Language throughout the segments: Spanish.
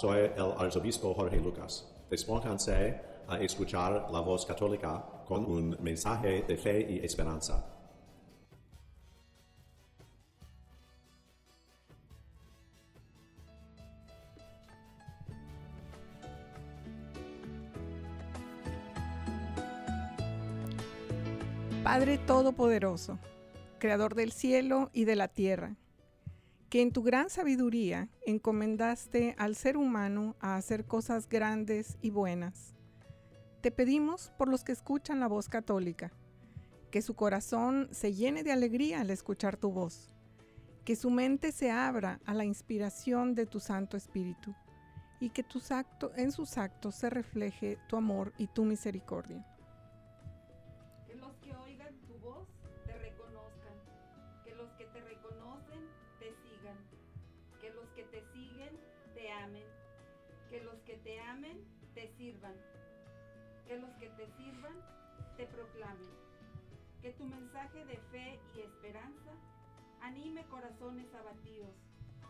Soy el arzobispo Jorge Lucas. Despónganse a escuchar la voz católica con un mensaje de fe y esperanza. Padre Todopoderoso, Creador del cielo y de la tierra, que en tu gran sabiduría encomendaste al ser humano a hacer cosas grandes y buenas. Te pedimos por los que escuchan la voz católica, que su corazón se llene de alegría al escuchar tu voz, que su mente se abra a la inspiración de tu Santo Espíritu y que tus actos, en sus actos se refleje tu amor y tu misericordia. Que tu mensaje de fe y esperanza anime corazones abatidos,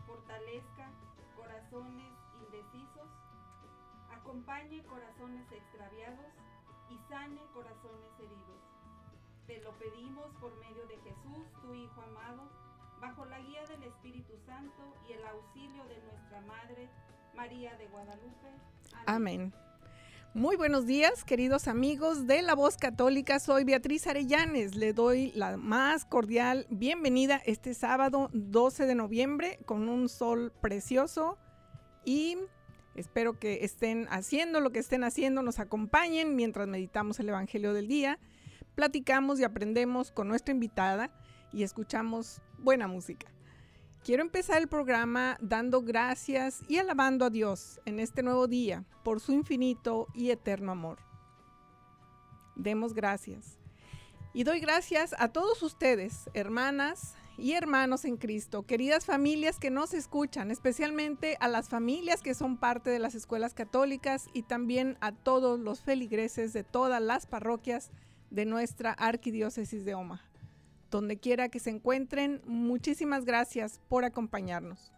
fortalezca corazones indecisos, acompañe corazones extraviados y sane corazones heridos. Te lo pedimos por medio de Jesús, tu Hijo amado, bajo la guía del Espíritu Santo y el auxilio de nuestra Madre, María de Guadalupe. Amén. Muy buenos días, queridos amigos de La Voz Católica. Soy Beatriz Arellanes. Le doy la más cordial bienvenida este sábado 12 de noviembre con un sol precioso y espero que estén haciendo lo que estén haciendo, nos acompañen mientras meditamos el Evangelio del día, platicamos y aprendemos con nuestra invitada y escuchamos buena música. Quiero empezar el programa dando gracias y alabando a Dios en este nuevo día por su infinito y eterno amor. Demos gracias. Y doy gracias a todos ustedes, hermanas y hermanos en Cristo, queridas familias que nos escuchan, especialmente a las familias que son parte de las escuelas católicas y también a todos los feligreses de todas las parroquias de nuestra arquidiócesis de Omaha. Donde quiera que se encuentren, muchísimas gracias por acompañarnos.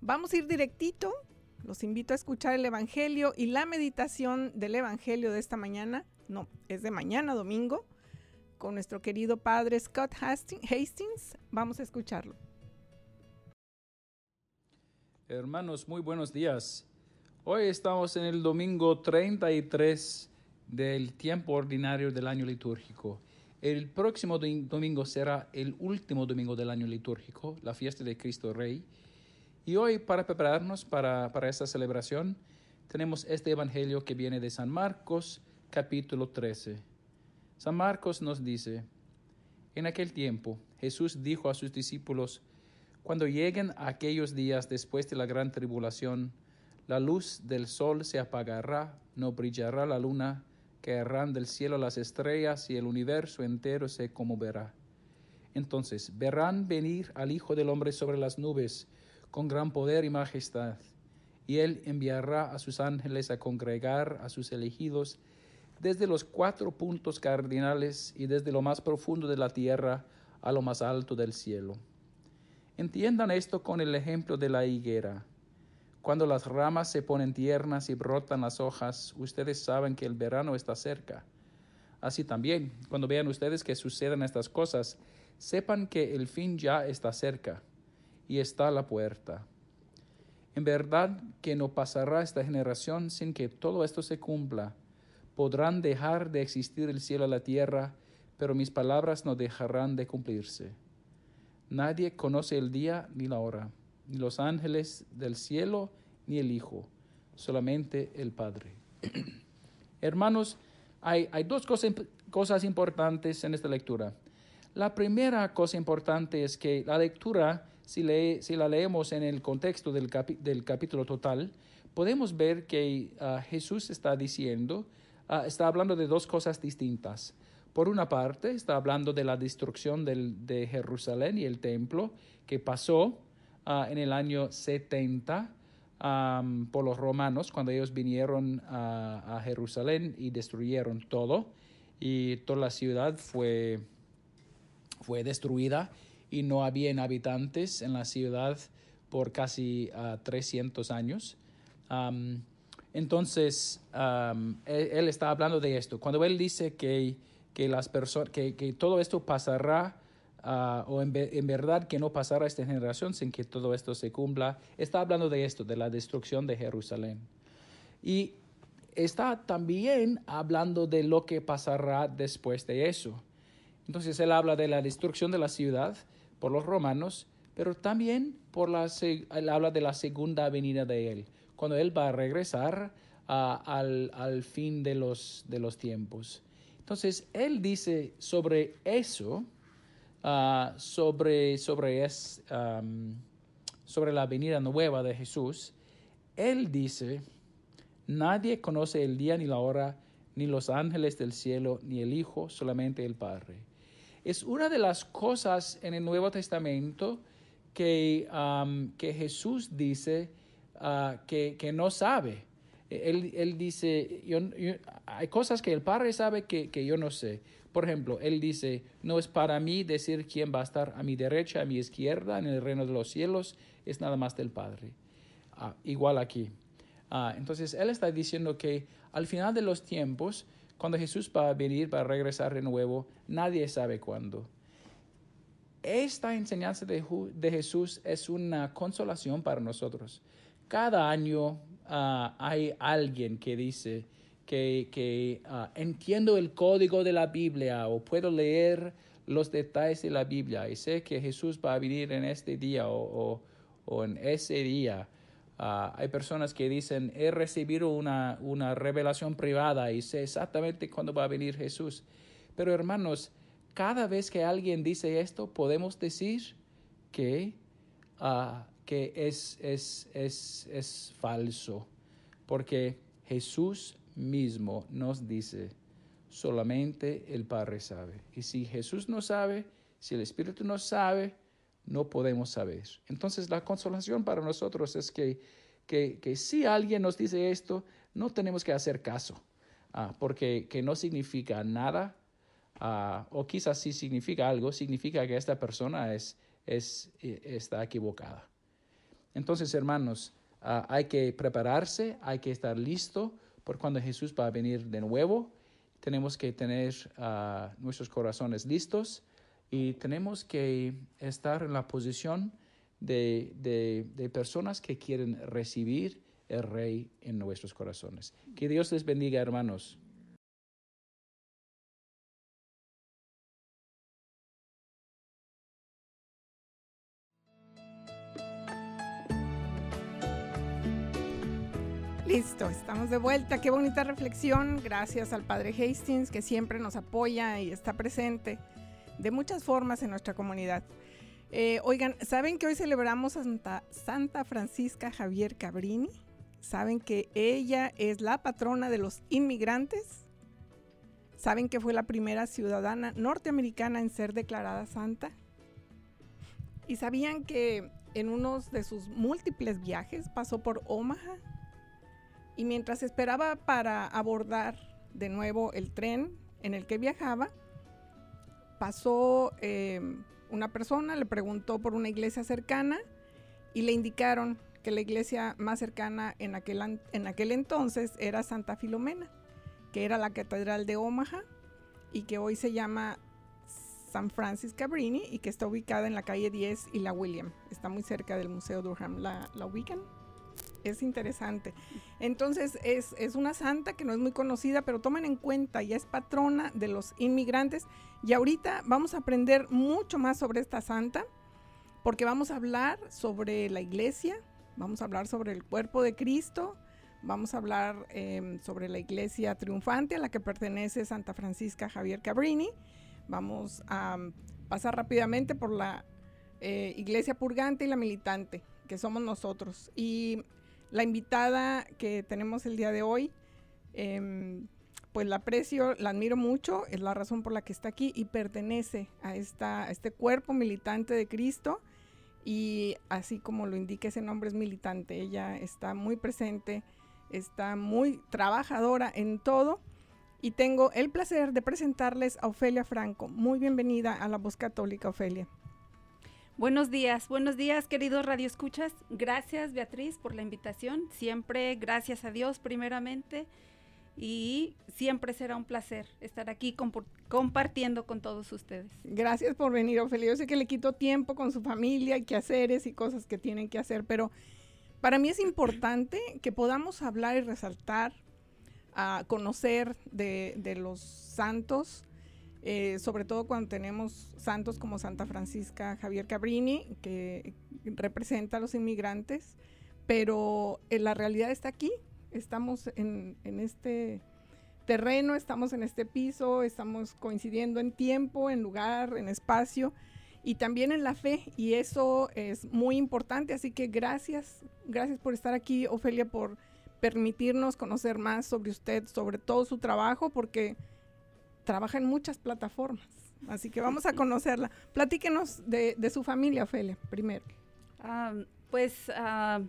Vamos a ir directito, los invito a escuchar el Evangelio y la meditación del Evangelio de esta mañana, no, es de mañana domingo, con nuestro querido padre Scott Hastings. Vamos a escucharlo. Hermanos, muy buenos días. Hoy estamos en el domingo 33 del tiempo ordinario del año litúrgico. El próximo domingo será el último domingo del año litúrgico, la fiesta de Cristo Rey. Y hoy, para prepararnos para, para esta celebración, tenemos este Evangelio que viene de San Marcos, capítulo 13. San Marcos nos dice, en aquel tiempo Jesús dijo a sus discípulos, cuando lleguen aquellos días después de la gran tribulación, la luz del sol se apagará, no brillará la luna, caerán del cielo las estrellas y el universo entero se conmoverá. Entonces verán venir al Hijo del Hombre sobre las nubes con gran poder y majestad, y él enviará a sus ángeles a congregar a sus elegidos desde los cuatro puntos cardinales y desde lo más profundo de la tierra a lo más alto del cielo. Entiendan esto con el ejemplo de la higuera. Cuando las ramas se ponen tiernas y brotan las hojas, ustedes saben que el verano está cerca. Así también, cuando vean ustedes que sucedan estas cosas, sepan que el fin ya está cerca y está a la puerta. En verdad que no pasará esta generación sin que todo esto se cumpla podrán dejar de existir el cielo y la tierra, pero mis palabras no dejarán de cumplirse. Nadie conoce el día ni la hora, ni los ángeles del cielo, ni el Hijo, solamente el Padre. Hermanos, hay, hay dos cosas, importantes en esta lectura. La primera cosa importante es que la lectura si, la leemos en el contexto del, del capítulo total, podemos ver que ah, Jesús está diciendo, ah, está hablando de dos cosas distintas. Por una parte, está hablando de la destrucción de Jerusalén y el templo que pasó ah, en el año 70 por los romanos, cuando ellos vinieron a, Jerusalén y destruyeron todo, y toda la ciudad fue, fue destruida y no había habitantes en la ciudad por casi 300 años entonces, él, está hablando de esto. Cuando él dice que, que, las que, que todo esto pasará, ah, o en, verdad que no pasará esta generación sin que todo esto se cumpla, está hablando de esto, de la destrucción de Jerusalén. Y está también hablando de lo que pasará después de eso. Entonces él habla de la destrucción de la ciudad por los romanos, pero también por la, él habla de la segunda venida de él cuando Él va a regresar al, fin de los, de los tiempos. Entonces, Él dice sobre eso, ah, sobre, sobre, es, sobre la venida nueva de Jesús, Él dice, nadie conoce el día ni la hora, ni los ángeles del cielo, ni el Hijo, solamente el Padre. Es una de las cosas en el Nuevo Testamento que, que Jesús dice Ah, que, que, no sabe. Él, él dice, yo, hay cosas que el Padre sabe que, que, yo no sé. Por ejemplo, Él dice, no es para mí decir quién va a estar a mi derecha, a mi izquierda, en el reino de los cielos, es nada más del Padre. Ah, igual aquí. Ah, entonces, Él está diciendo que al final de los tiempos, cuando Jesús va a venir, va a regresar de nuevo, nadie sabe cuándo. Esta enseñanza de, de Jesús es una consolación para nosotros cada año ah, hay alguien que dice que, ah, entiendo el código de la Biblia o puedo leer los detalles de la Biblia y sé que Jesús va a venir en este día o, en ese día. Ah, hay personas que dicen, he recibido una, una revelación privada y sé exactamente cuándo va a venir Jesús. Pero hermanos, cada vez que alguien dice esto, podemos decir que es falso, porque Jesús mismo nos dice, solamente el Padre sabe. Y si Jesús no sabe, si el Espíritu no sabe, no podemos saber. Entonces la consolación para nosotros es que, que, que si alguien nos dice esto, no tenemos que hacer caso, ah, porque que no significa nada, ah, o quizás sí significa algo, significa que esta persona es, es, eh, está equivocada. Entonces, hermanos, ah, hay que prepararse, hay que estar listo por cuando Jesús va a venir de nuevo. Tenemos que tener ah, nuestros corazones listos y tenemos que estar en la posición de, de personas que quieren recibir el Rey en nuestros corazones. Que Dios les bendiga, hermanos. Estamos de vuelta. Qué bonita reflexión. Gracias al Padre Hastings que siempre nos apoya y está presente de muchas formas en nuestra comunidad. Eh, oigan, ¿saben que hoy celebramos a Santa, Santa Francisca Javier Cabrini? ¿Saben que ella es la patrona de los inmigrantes? ¿Saben que fue la primera ciudadana norteamericana en ser declarada santa? ¿Y sabían que en uno de sus múltiples viajes pasó por Omaha, y mientras esperaba para abordar de nuevo el tren en el que viajaba, pasó em, una persona, le preguntó por una iglesia cercana y le indicaron que la iglesia más cercana en aquel, en aquel entonces era Santa Filomena, que era la catedral de Omaha y que hoy se llama San Francis Cabrini y que está ubicada en la calle 10 y la William. Está muy cerca del Museo Durham. ¿La, la ubican? Es interesante. Entonces es, una santa que no es muy conocida, pero tomen en cuenta, ya es patrona de los inmigrantes. Y ahorita vamos a aprender mucho más sobre esta santa, porque vamos a hablar sobre la iglesia, vamos a hablar sobre el cuerpo de Cristo, vamos a hablar em, sobre la iglesia triunfante a la que pertenece Santa Francisca Javier Cabrini. Vamos a pasar rápidamente por la eh, Iglesia Purgante y la Militante, que somos nosotros. Y la invitada que tenemos el día de hoy, em, pues la aprecio, la admiro mucho, es la razón por la que está aquí y pertenece a, esta, a este cuerpo militante de Cristo. Y así como lo indica ese nombre es militante, ella está muy presente, está muy trabajadora en todo. Y tengo el placer de presentarles a Ofelia Franco. Muy bienvenida a la Voz Católica, Ofelia. Buenos días, buenos días queridos radioescuchas. Gracias Beatriz por la invitación. Siempre gracias a Dios primeramente y siempre será un placer estar aquí compartiendo con todos ustedes. Gracias por venir, Ofelia. Yo sé que le quito tiempo con su familia y quehaceres y cosas que tienen que hacer, pero para mí es importante que podamos hablar y resaltar, a conocer de los santos, eh, sobre todo cuando tenemos santos como Santa Francisca Javier Cabrini, que representa a los inmigrantes, pero eh, la realidad está aquí, estamos en, este terreno, estamos en este piso, estamos coincidiendo en tiempo, en lugar, en espacio y también en la fe y eso es muy importante, así que gracias, gracias por estar aquí, Ofelia, por permitirnos conocer más sobre usted, sobre todo su trabajo, porque trabaja en muchas plataformas. Así que vamos a conocerla. Platíquenos de, su familia, Ofelia, primero. Ah, pues ah,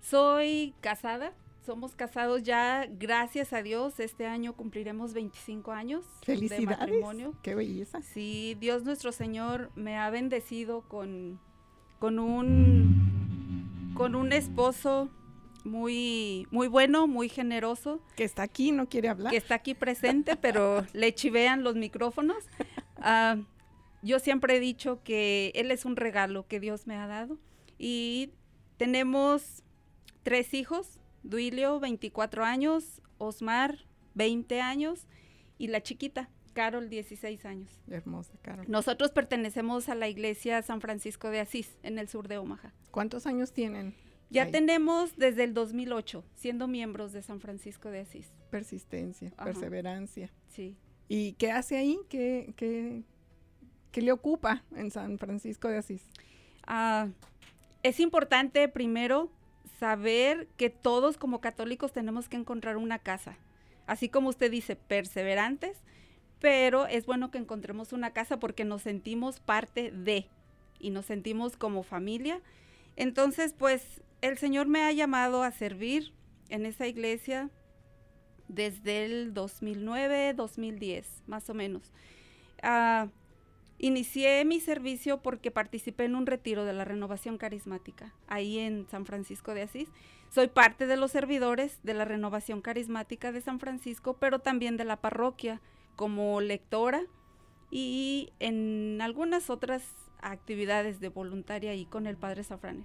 soy casada, somos casados ya, gracias a Dios, este año cumpliremos 25 años de matrimonio. Qué belleza. Sí, Dios nuestro Señor me ha bendecido con, con un con un esposo muy, muy bueno, muy generoso. Que está aquí, no quiere hablar. Que está aquí presente, pero le chivean los micrófonos. Ah, yo siempre he dicho que él es un regalo que Dios me ha dado. Y tenemos tres hijos, Duilio, 24 años, Osmar, 20 años, y la chiquita, Carol, 16 años. Hermosa, Carol. Nosotros pertenecemos a la iglesia San Francisco de Asís, en el sur de Omaha. ¿Cuántos años tienen? Ya tenemos desde el 2008 siendo miembros de San Francisco de Asís. Persistencia, perseverancia. Sí. ¿Y qué hace ahí? ¿Qué, qué, le ocupa en San Francisco de Asís? Ah, es importante primero saber que todos como católicos tenemos que encontrar una casa. Así como usted dice, perseverantes, pero es bueno que encontremos una casa porque nos sentimos parte de y nos sentimos como familia. Entonces, pues el Señor me ha llamado a servir en esa iglesia desde el 2009, 2010, más o menos. Ah, inicié mi servicio porque participé en un retiro de la renovación carismática, ahí en San Francisco de Asís. Soy parte de los servidores de la renovación carismática de San Francisco, pero también de la parroquia como lectora y en algunas otras actividades de voluntaria ahí con el Padre Safrane.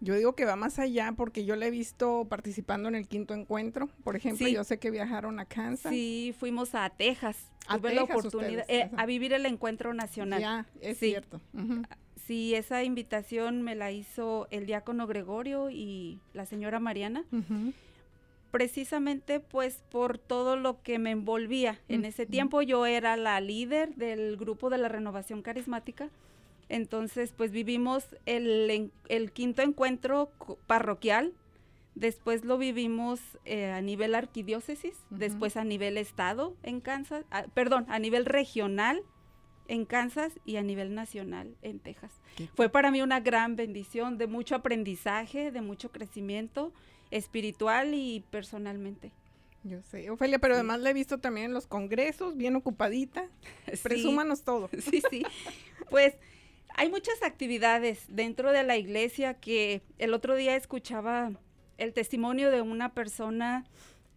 Yo digo que va más allá porque yo le he visto participando en el quinto encuentro. Por ejemplo, yo sé que viajaron a Kansas. Sí, fuimos a Texas. A Tuve la oportunidad eh, a vivir el encuentro nacional. Ya, es cierto. Sí, esa invitación me la hizo el diácono Gregorio y la señora Mariana. Precisamente pues por todo lo que me envolvía. En ese tiempo yo era la líder del grupo de la renovación carismática entonces, pues vivimos el, quinto encuentro parroquial, después lo vivimos eh, a nivel arquidiócesis, después a nivel estado en Kansas, ah, perdón, a nivel regional en Kansas y a nivel nacional en Texas. Fue para mí una gran bendición, de mucho aprendizaje, de mucho crecimiento espiritual y personalmente. Yo sé, Ofelia, pero además la he visto también en los congresos, bien ocupadita. Presúmanos todo. Sí, sí. Pues hay muchas actividades dentro de la iglesia que el otro día escuchaba el testimonio de una persona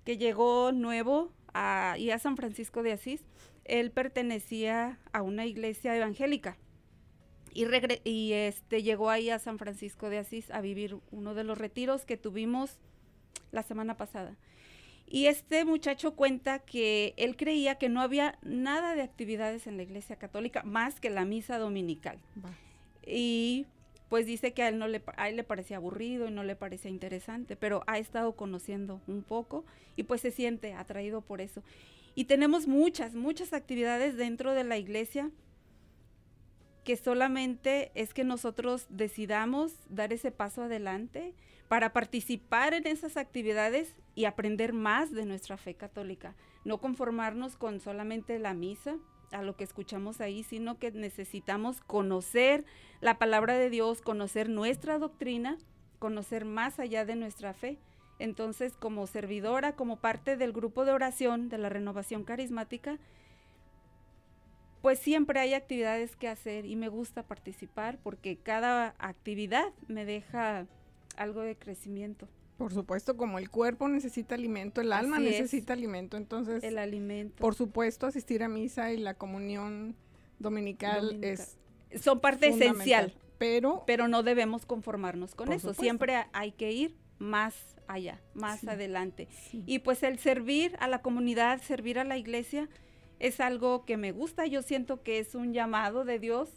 que llegó nuevo a, y a San Francisco de Asís. Él pertenecía a una iglesia evangélica y, y este, llegó ahí a San Francisco de Asís a vivir uno de los retiros que tuvimos la semana pasada. Y este muchacho cuenta que él creía que no había nada de actividades en la iglesia católica más que la misa dominical. Y pues dice que a él, no le, a él le parecía aburrido y no le parecía interesante, pero ha estado conociendo un poco y pues se siente atraído por eso. Y tenemos muchas, muchas actividades dentro de la iglesia que solamente es que nosotros decidamos dar ese paso adelante para participar en esas actividades y aprender más de nuestra fe católica. No conformarnos con solamente la misa, a lo que escuchamos ahí, sino que necesitamos conocer la palabra de Dios, conocer nuestra doctrina, conocer más allá de nuestra fe. Entonces, como servidora, como parte del grupo de oración de la renovación carismática, pues siempre hay actividades que hacer y me gusta participar porque cada actividad me deja algo de crecimiento. Por supuesto, como el cuerpo necesita alimento, el alma necesita alimento, entonces el alimento. Por supuesto, asistir a misa y la comunión dominical, es son parte esencial, pero pero no debemos conformarnos con eso. Siempre hay que ir más allá, más adelante. Y pues el servir a la comunidad, servir a la iglesia es algo que me gusta, yo siento que es un llamado de Dios.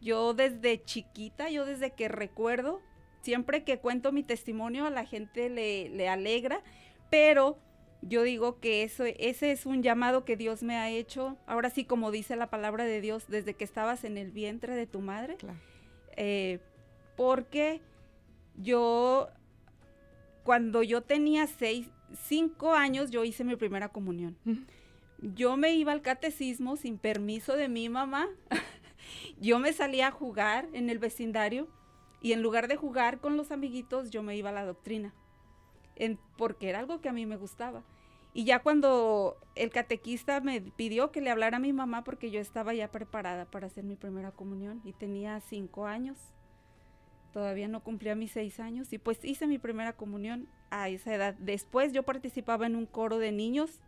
Yo desde chiquita, yo desde que recuerdo, siempre que cuento mi testimonio a la gente le, le alegra, pero yo digo que eso, ese es un llamado que Dios me ha hecho, ahora sí como dice la palabra de Dios, desde que estabas en el vientre de tu madre, eh, porque yo, cuando yo tenía seis, cinco años, yo hice mi primera comunión. Yo me iba al catecismo sin permiso de mi mamá, yo me salía a jugar en el vecindario y en lugar de jugar con los amiguitos, yo me iba a la doctrina, porque era algo que a mí me gustaba. Y ya cuando el catequista me pidió que le hablara a mi mamá porque yo estaba ya preparada para hacer mi primera comunión y tenía cinco años, todavía no cumplía mis seis años y pues hice mi primera comunión a esa edad. Después yo participaba en un coro de niños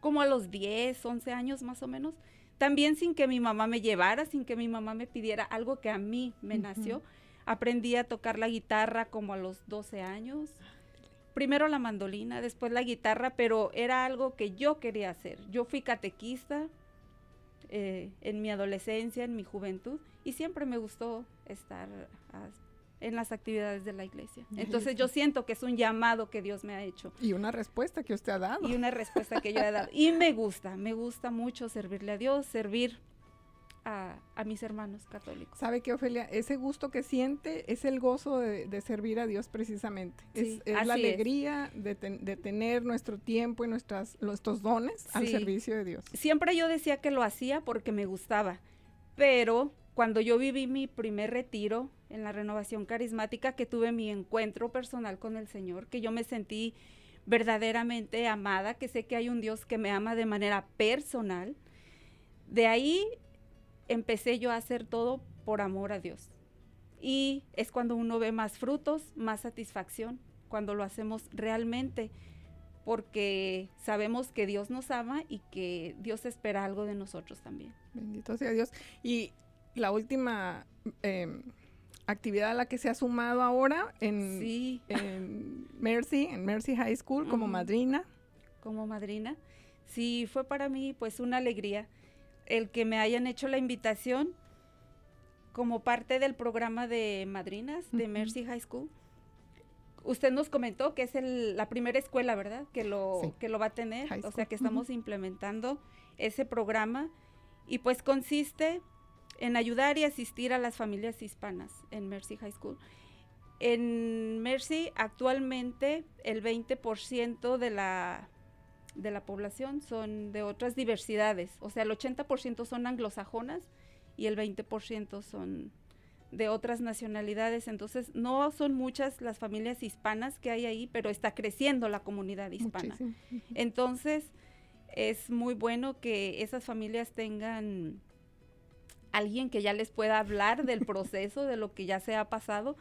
como a los 10, 11 años más o menos también sin que mi mamá me llevara, sin que mi mamá me pidiera algo que a mí me nació. Aprendí a tocar la guitarra como a los 12 años. Primero la mandolina, después la guitarra, pero era algo que yo quería hacer. Yo fui catequista eh, en mi adolescencia, en mi juventud, y siempre me gustó estar en las actividades de la iglesia. Entonces yo siento que es un llamado que Dios me ha hecho. Y una respuesta que usted ha dado. Y una respuesta que yo he dado. Y me gusta, me gusta mucho servirle a Dios, servir a, mis hermanos católicos. ¿Sabe qué, Ofelia? Ese gusto que siente es el gozo de, servir a Dios precisamente. es, la alegría de, tener nuestro tiempo y nuestras, nuestros dones al servicio de Dios. Siempre yo decía que lo hacía porque me gustaba, pero cuando yo viví mi primer retiro en la renovación carismática, que tuve mi encuentro personal con el Señor, que yo me sentí verdaderamente amada, que sé que hay un Dios que me ama de manera personal, de ahí empecé yo a hacer todo por amor a Dios. Y es cuando uno ve más frutos, más satisfacción, cuando lo hacemos realmente, porque sabemos que Dios nos ama y que Dios espera algo de nosotros también. Bendito sea Dios. Y la última em, actividad a la que se ha sumado ahora en, Mercy, en Mercy High School como madrina. Como madrina. Sí, fue para mí pues una alegría el que me hayan hecho la invitación como parte del programa de madrinas de Mercy High School. Usted nos comentó que es la primera escuela, ¿verdad? Que lo, que lo va a tener. O sea que estamos implementando ese programa. Y pues consiste en ayudar y asistir a las familias hispanas en Mercy High School. En Mercy actualmente el 20% de la, de la población son de otras diversidades, o sea, el 80% son anglosajonas y el 20% son de otras nacionalidades. Entonces, no son muchas las familias hispanas que hay ahí, pero está creciendo la comunidad hispana. Entonces, es muy bueno que esas familias tengan alguien que ya les pueda hablar del proceso, de lo que ya se ha pasado,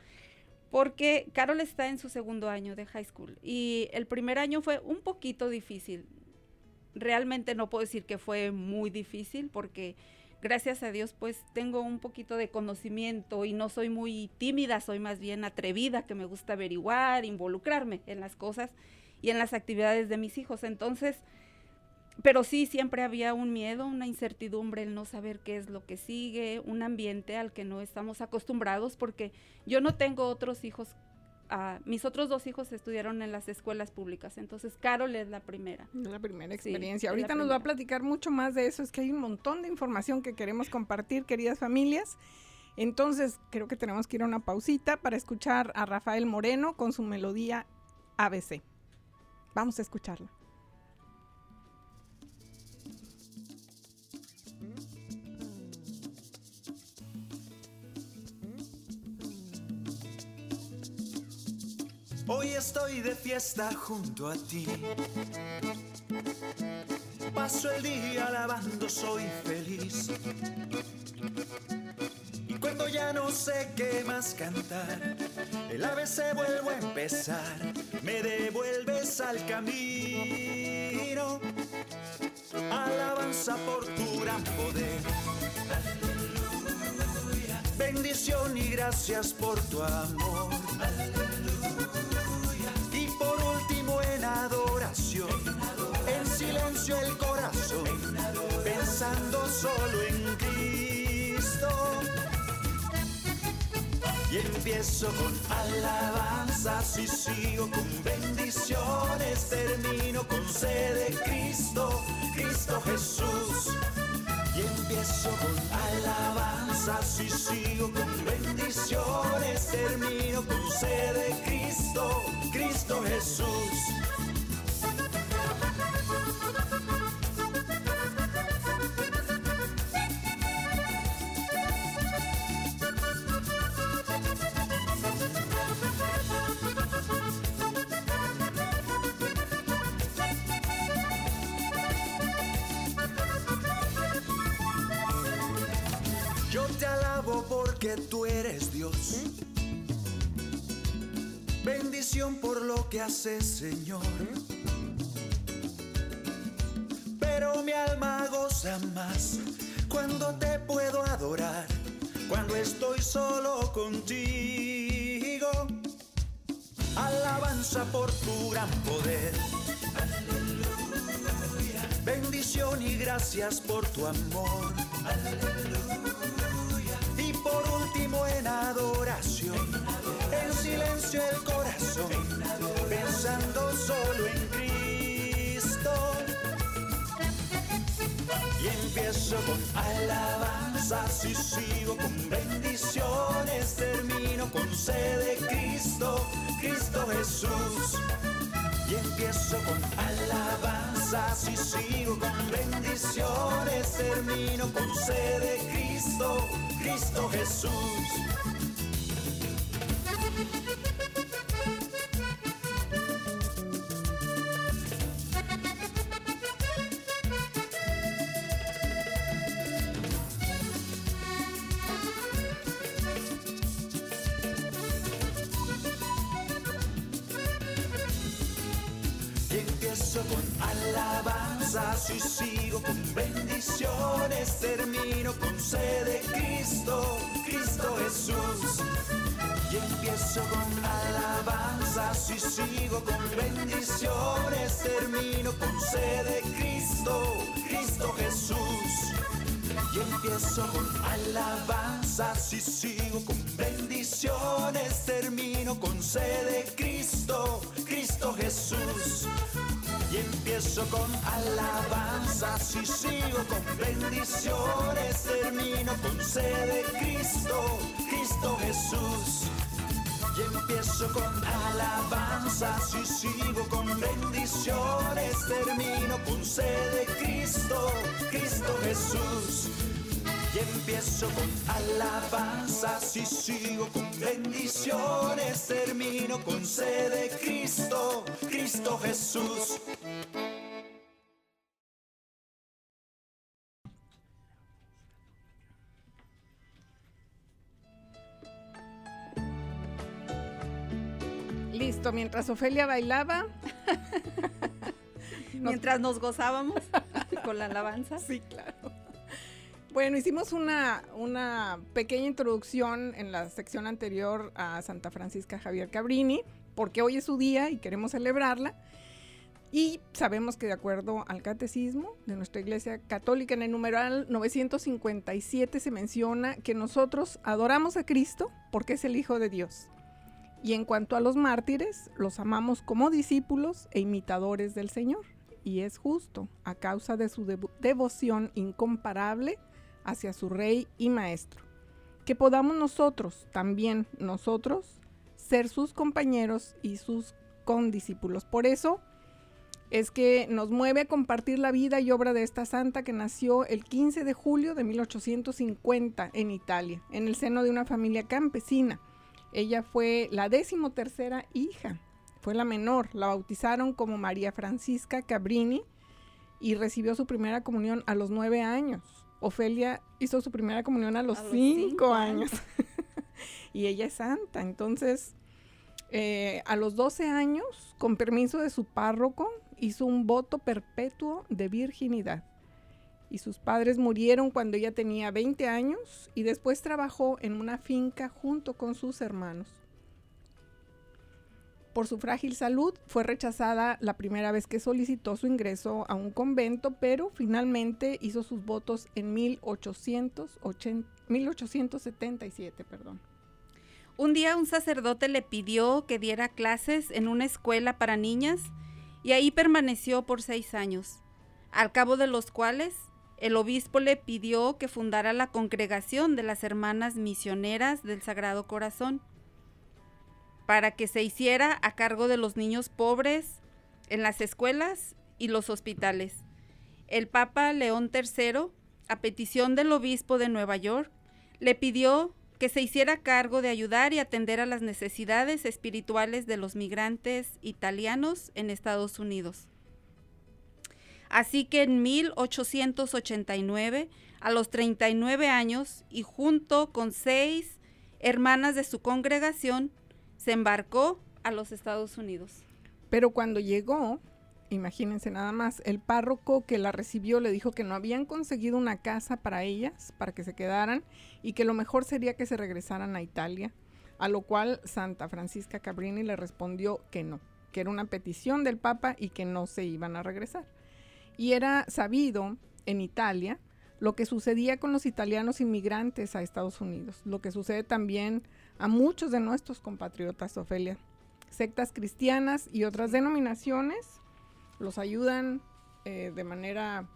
porque Carol está en su segundo año de high school y el primer año fue un poquito difícil. Realmente no puedo decir que fue muy difícil porque gracias a Dios pues tengo un poquito de conocimiento y no soy muy tímida, soy más bien atrevida, que me gusta averiguar, involucrarme en las cosas y en las actividades de mis hijos. Entonces, pero sí siempre había un miedo, una incertidumbre, el no saber qué es lo que sigue, un ambiente al que no estamos acostumbrados, porque yo no tengo otros hijos ah, mis otros dos hijos estudiaron en las escuelas públicas, entonces Carol es la primera. Es la primera experiencia. Ahorita nos va a platicar mucho más de eso. Es que hay un montón de información que queremos compartir, queridas familias. Entonces, creo que tenemos que ir a una pausita para escuchar a Rafael Moreno con su melodía ABC. Vamos a escucharla. Hoy estoy de fiesta junto a ti. Paso el día alabando, soy feliz. Y cuando ya no sé qué más cantar, el ABC vuelvo a empezar. Me devuelves al camino. Alabanza por tu gran poder. Bendición y gracias por tu amor. Y por último en adoración, en silencio el corazón, pensando solo en Cristo. Y empiezo con alabanzas y sigo con bendiciones, termino con sed de Cristo, Cristo Jesús. Y empiezo con alabanzas y sigo con bendiciones, termino con sed de Cristo, Cristo Jesús. Te alabo porque tú eres Dios. Bendición por lo que haces, Señor. Pero mi alma goza más cuando te puedo adorar, cuando estoy solo contigo. Alabanza por tu gran poder. Bendición y gracias por tu amor. Silencio el corazón, pensando solo en Cristo. Y empiezo con alabanzas y sigo con bendiciones, termino con sed de Cristo, Cristo Jesús. Y empiezo con alabanzas y sigo con bendiciones, termino con sed de Cristo, Cristo Jesús. Con alabanzas y sigo con bendiciones, termino con sed de Cristo, Cristo Jesús. Y empiezo con alabanzas y sigo con bendiciones, termino con sed de Cristo, Cristo Jesús. Y empiezo con alabanzas y sigo con bendiciones, termino con sed de Cristo, Cristo Jesús. Y empiezo con alabanzas y sigo con bendiciones, termino con sed de Cristo, Cristo Jesús. Y empiezo con alabanzas y sigo con bendiciones, termino con sed de Cristo, Cristo Jesús. Mientras Ofelia bailaba, Mientras nos gozábamos con la alabanza. Sí, claro. Bueno, hicimos una, una pequeña introducción en la sección anterior a Santa Francisca Javier Cabrini, porque hoy es su día y queremos celebrarla. Y sabemos que de acuerdo al catecismo de nuestra Iglesia Católica, en el numeral 957 se menciona que nosotros adoramos a Cristo porque es el Hijo de Dios. Y en cuanto a los mártires, los amamos como discípulos e imitadores del Señor. Y es justo, a causa de su devo devoción incomparable hacia su Rey y Maestro. Que podamos nosotros, también nosotros, ser sus compañeros y sus condiscípulos. Por eso es que nos mueve a compartir la vida y obra de esta santa que nació el 15 de julio de 1850 en Italia, en el seno de una familia campesina. Ella fue la decimotercera hija, fue la menor, la bautizaron como María Francisca Cabrini y recibió su primera comunión a los nueve años. Ofelia hizo su primera comunión a los, A los cinco, cinco años. y ella es santa, entonces eh, a los 12 años, con permiso de su párroco, hizo un voto perpetuo de virginidad. Y sus padres murieron cuando ella tenía 20 años y después trabajó en una finca junto con sus hermanos. Por su frágil salud fue rechazada la primera vez que solicitó su ingreso a un convento, pero finalmente hizo sus votos en 1880 1877. Perdón. Un día un sacerdote le pidió que diera clases en una escuela para niñas y ahí permaneció por seis años, al cabo de los cuales el obispo le pidió que fundara la congregación de las hermanas misioneras del Sagrado Corazón, para que se hiciera a cargo de los niños pobres en las escuelas y los hospitales. El Papa León III, a petición del obispo de Nueva York, le pidió que se hiciera cargo de ayudar y atender a las necesidades espirituales de los migrantes italianos en Estados Unidos. Así que en 1889, a los 39 años, y junto con seis hermanas de su congregación, se embarcó a los Estados Unidos. Pero cuando llegó, imagínense nada más, el párroco que la recibió le dijo que no habían conseguido una casa para ellas, para que se quedaran, y que lo mejor sería que se regresaran a Italia, a lo cual Santa Francisca Cabrini le respondió que no, que era una petición del Papa y que no se iban a regresar. Y era sabido en Italia lo que sucedía con los italianos inmigrantes a Estados Unidos, lo que sucede también a muchos de nuestros compatriotas, Ofelia. Sectas cristianas y otras denominaciones los ayudan eh, de manera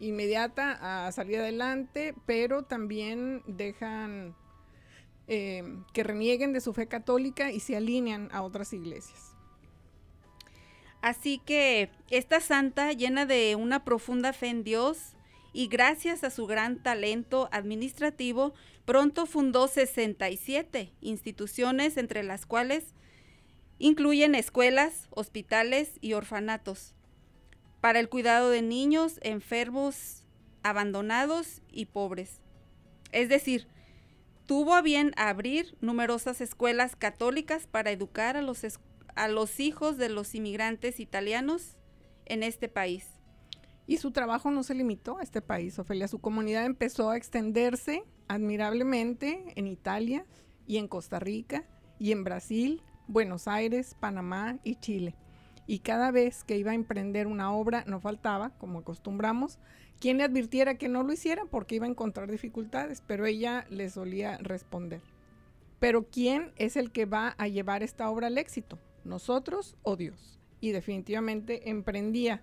inmediata a salir adelante, pero también dejan eh, que renieguen de su fe católica y se alinean a otras iglesias. Así que esta santa, llena de una profunda fe en Dios y gracias a su gran talento administrativo, pronto fundó 67 instituciones, entre las cuales incluyen escuelas, hospitales y orfanatos, para el cuidado de niños enfermos, abandonados y pobres. Es decir, tuvo a bien abrir numerosas escuelas católicas para educar a los, a los hijos de los inmigrantes italianos en este país. Y su trabajo no se limitó a este país, Ofelia. Su comunidad empezó a extenderse admirablemente en Italia y en Costa Rica y en Brasil, Buenos Aires, Panamá y Chile. Y cada vez que iba a emprender una obra, no faltaba, como acostumbramos, quien le advirtiera que no lo hiciera porque iba a encontrar dificultades, pero ella le solía responder. Pero ¿quién es el que va a llevar esta obra al éxito? ¿Nosotros o Dios? Y definitivamente emprendía,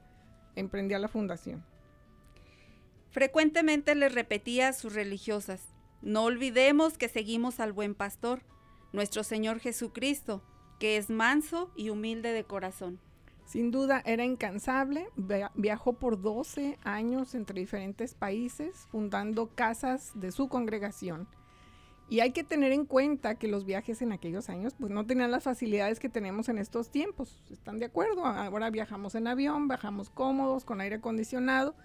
emprendía la fundación. Frecuentemente le repetía a sus religiosas, no olvidemos que seguimos al buen pastor, nuestro Señor Jesucristo, que es manso y humilde de corazón. Sin duda era incansable, viajó por 12 años entre diferentes países fundando casas de su congregación. Y hay que tener en cuenta que los viajes en aquellos años pues no tenían las facilidades que tenemos en estos tiempos. ¿Están de acuerdo? Ahora viajamos en avión, viajamos cómodos, con aire acondicionado,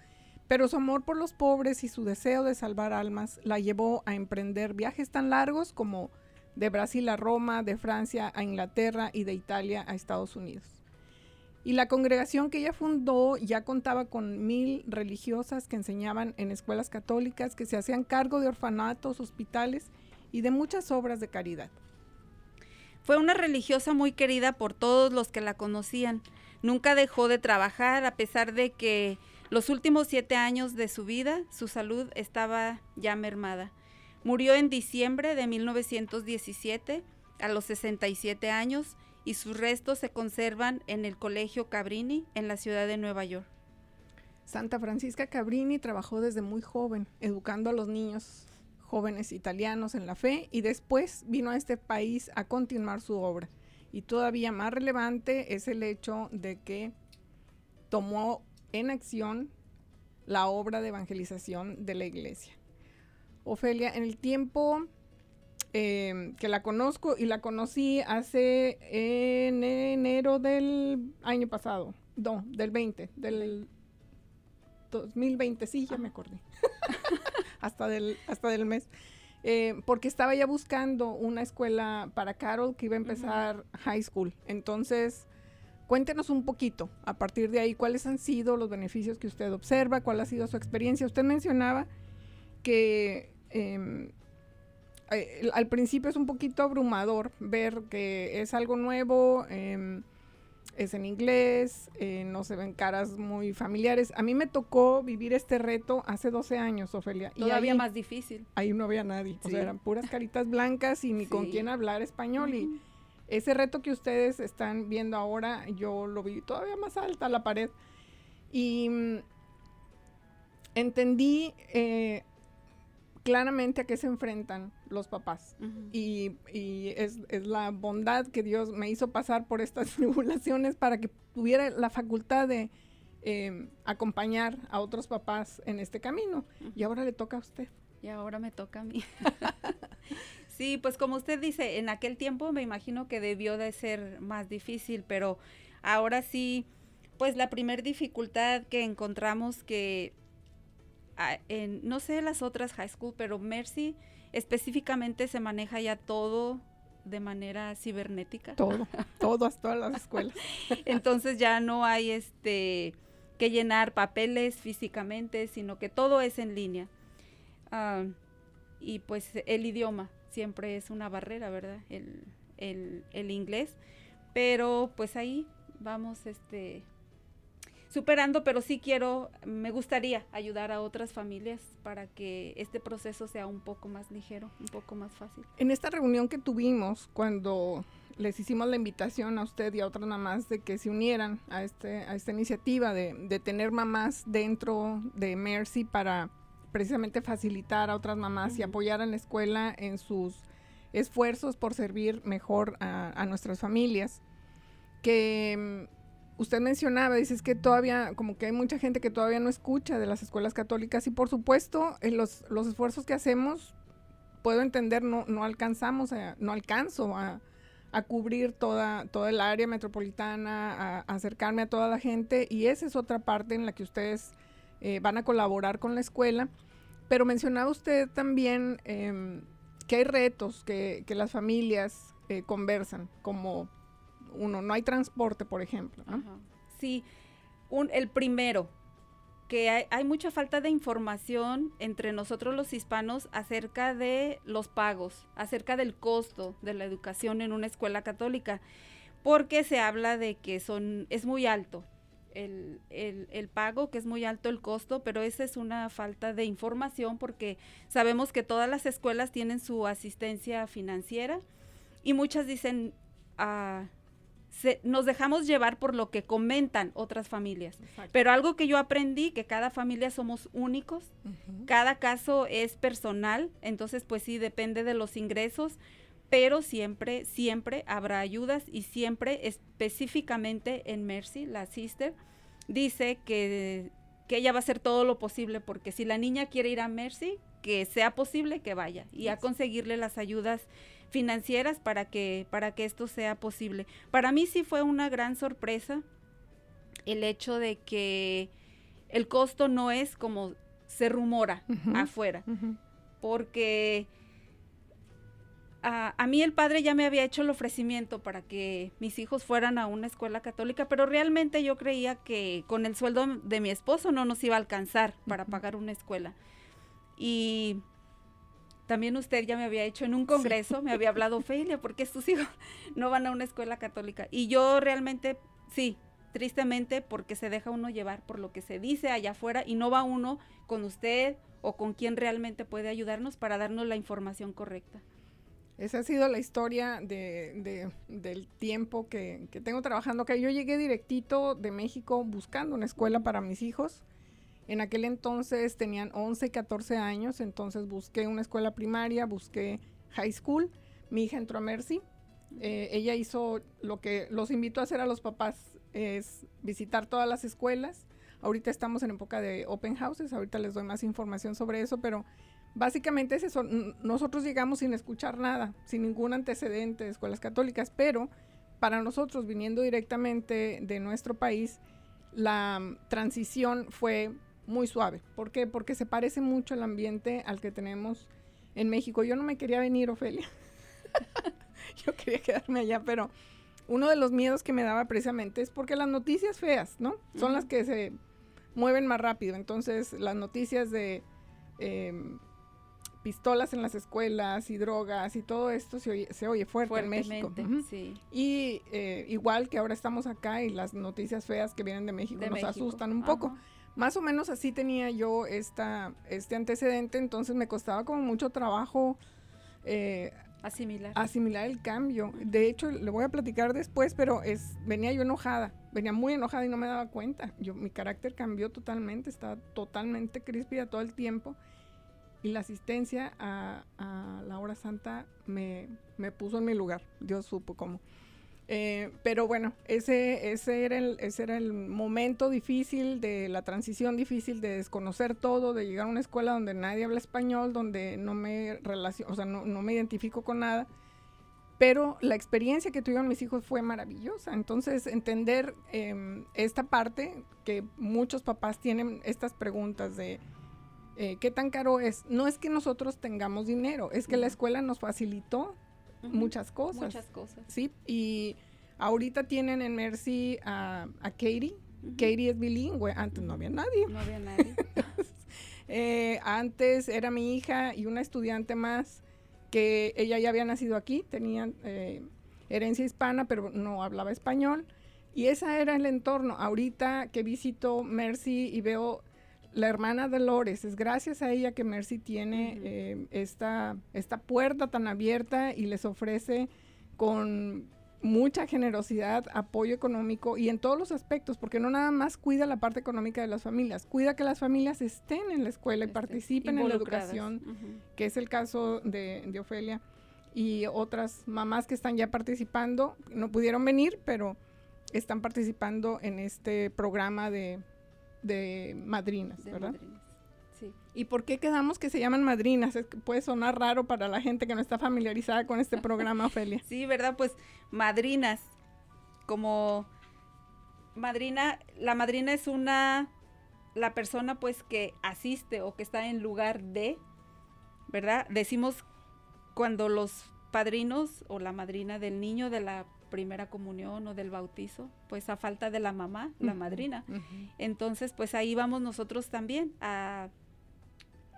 pero su amor por los pobres y su deseo de salvar almas la llevó a emprender viajes tan largos como de Brasil a Roma, de Francia a Inglaterra y de Italia a Estados Unidos. Y la congregación que ella fundó ya contaba con mil religiosas que enseñaban en escuelas católicas, que se hacían cargo de orfanatos, hospitales y de muchas obras de caridad. Fue una religiosa muy querida por todos los que la conocían. Nunca dejó de trabajar a pesar de que los últimos siete años de su vida su salud estaba ya mermada. Murió en diciembre de 1917 a los 67 años y sus restos se conservan en el Colegio Cabrini en la ciudad de Nueva York. Santa Francisca Cabrini trabajó desde muy joven, educando a los niños jóvenes italianos en la fe y después vino a este país a continuar su obra. Y todavía más relevante es el hecho de que tomó en acción la obra de evangelización de la iglesia. Ofelia, en el tiempo eh, que la conozco y la conocí hace en enero del año pasado, no, del 20, del 2020, sí, ya me acordé, hasta, del, hasta del mes. Eh, porque estaba ya buscando una escuela para Carol que iba a empezar high school. Entonces, cuéntenos un poquito a partir de ahí cuáles han sido los beneficios que usted observa, cuál ha sido su experiencia. Usted mencionaba que em, eh, al principio es un poquito abrumador ver que es algo nuevo. Em, es en inglés, eh, no se ven caras muy familiares. A mí me tocó vivir este reto hace 12 años, Ofelia. Todavía más difícil. Ahí no había nadie. O sea, eran puras caritas blancas y ni con quién hablar español. Y ese reto que ustedes están viendo ahora, yo lo vi todavía más alta la pared. Y mm, entendí eh, claramente a qué se enfrentan los papás. Y, es, la bondad que Dios me hizo pasar por estas tribulaciones para que tuviera la facultad de em, acompañar a otros papás en este camino. Y ahora le toca a usted. Y ahora me toca a mí. sí, pues como usted dice, en aquel tiempo me imagino que debió de ser más difícil, pero ahora sí, pues la primera dificultad que encontramos que en, no sé las otras high school, pero Mercy específicamente se maneja ya todo de manera cibernética. Todo, todas, todas las escuelas. Entonces ya no hay este que llenar papeles físicamente, sino que todo es en línea. Ah, y pues el idioma siempre es una barrera, ¿verdad? El, el, el inglés. Pero pues ahí vamos este superando, pero sí quiero, me gustaría ayudar a otras familias para que este proceso sea un poco más ligero, un poco más fácil. En esta reunión que tuvimos, cuando les hicimos la invitación a usted y a otras mamás de que se unieran a, este, a esta iniciativa de, de tener mamás dentro de Mercy para precisamente facilitar a otras mamás y apoyar a la escuela en sus esfuerzos por servir mejor a, a nuestras familias. Que usted mencionaba, dices que todavía, como que hay mucha gente que todavía no escucha de las escuelas católicas y por supuesto en los, los esfuerzos que hacemos, puedo entender, no, no alcanzamos, no alcanzo a, cubrir toda, toda el área metropolitana, a, acercarme a toda la gente y esa es otra parte en la que ustedes eh, van a colaborar con la escuela. Pero mencionaba usted también em, que hay retos que, que las familias eh, conversan, como uno, no hay transporte, por ejemplo. Sí, un, el primero, que hay, mucha falta de información entre nosotros los hispanos acerca de los pagos, acerca del costo de la educación en una escuela católica, porque se habla de que son, es muy alto. El, el, el, pago, que es muy alto el costo, pero esa es una falta de información porque sabemos que todas las escuelas tienen su asistencia financiera y muchas dicen, ah, nos dejamos llevar por lo que comentan otras familias. Pero algo que yo aprendí, que cada familia somos únicos, cada caso es personal, entonces pues sí, depende de los ingresos, pero siempre, siempre habrá ayudas y siempre específicamente en Mercy, la sister, dice que, que ella va a hacer todo lo posible porque si la niña quiere ir a Mercy, que sea posible que vaya y a conseguirle las ayudas financieras para que, para que esto sea posible. Para mí sí fue una gran sorpresa el hecho de que el costo no es como se rumora afuera, porque a, a, mí el padre ya me había hecho el ofrecimiento para que mis hijos fueran a una escuela católica, pero realmente yo creía que con el sueldo de mi esposo no nos iba a alcanzar para pagar una escuela. Y también usted ya me había hecho en un congreso, me había hablado, Ophelia, ¿por qué tus hijos no van a una escuela católica? Y yo realmente, sí, tristemente, porque se deja uno llevar por lo que se dice allá afuera y no va uno con usted o con quien realmente puede ayudarnos para darnos la información correcta. Esa ha sido la historia de, de- del tiempo que, que tengo trabajando acá. Yo llegué directito de México buscando una escuela para mis hijos. En aquel entonces tenían 11 y 14 años, entonces busqué una escuela primaria, busqué high school. Mi hija entró a Mercy. Eh, ella hizo lo que los invito a hacer a los papás, es visitar todas las escuelas. Ahorita estamos en época de open houses, ahorita les doy más información sobre eso, pero básicamente es eso. Nosotros llegamos sin escuchar nada, sin ningún antecedente de escuelas católicas, pero para nosotros, viniendo directamente de nuestro país, la mm, transición fue muy suave. ¿Por qué? Porque se parece mucho el ambiente al que tenemos en México. Yo no me quería venir, Ofelia. Yo quería quedarme allá, pero uno de los miedos que me daba precisamente es porque las noticias feas, ¿no? Son las que se mueven más rápido. Entonces, las noticias de em, pistolas en las escuelas y drogas y todo esto se oye, se oye fuerte en México. Sí. Y eh, igual que ahora estamos acá y las noticias feas que vienen de México de nos México. asustan un poco. Más o menos así tenía yo esta, este antecedente, entonces me costaba como mucho trabajo eh, Asimilar. asimilar el cambio. De hecho, le voy a platicar después, pero es venía yo enojada, venía muy enojada y no me daba cuenta. Yo mi carácter cambió totalmente, estaba totalmente críspida todo el tiempo y la asistencia a, a la hora santa me, me puso en mi lugar. Dios supo cómo. Eh, pero bueno, ese, ese, era el, ese era el momento difícil de la transición difícil de desconocer todo, de llegar a una escuela donde nadie habla español, donde no me relaciono, o sea, no, no me identifico con nada. Pero la experiencia que tuvieron mis hijos fue maravillosa. Entonces, entender em, esta parte, que muchos papás tienen estas preguntas de eh, qué tan caro es. No es que nosotros tengamos dinero, es que la escuela nos facilitó Muchas cosas. Muchas cosas. Sí, y ahorita tienen en Mercy a, a Katie. Katie es bilingüe, antes no había nadie. No había nadie. Eh, antes era mi hija y una estudiante más que ella ya había nacido aquí, tenía eh, herencia hispana, pero no hablaba español. Y ese era el entorno. Ahorita que visito Mercy y veo la hermana Dolores, es gracias a ella que Mercy tiene eh, esta, esta puerta tan abierta y les ofrece con mucha generosidad, apoyo económico y en todos los aspectos, porque no nada más cuida la parte económica de las familias, cuida que las familias estén en la escuela y Este, participen en la educación, Ujú. que es el caso de, de Ofelia y otras mamás que están ya participando, no pudieron venir, pero están participando en este programa de, de madrinas, De ¿verdad? madrinas. Sí. ¿Y por qué quedamos que se llaman madrinas? Es que puede sonar raro para la gente que no está familiarizada con este programa, Ofelia. Sí, ¿verdad? Pues madrinas, como madrina, la madrina es una, la persona pues que asiste o que está en lugar de, ¿verdad? Decimos cuando los padrinos o la madrina del niño de la primera comunión o del bautizo, pues a falta de la mamá, la madrina. Entonces, pues ahí vamos nosotros también a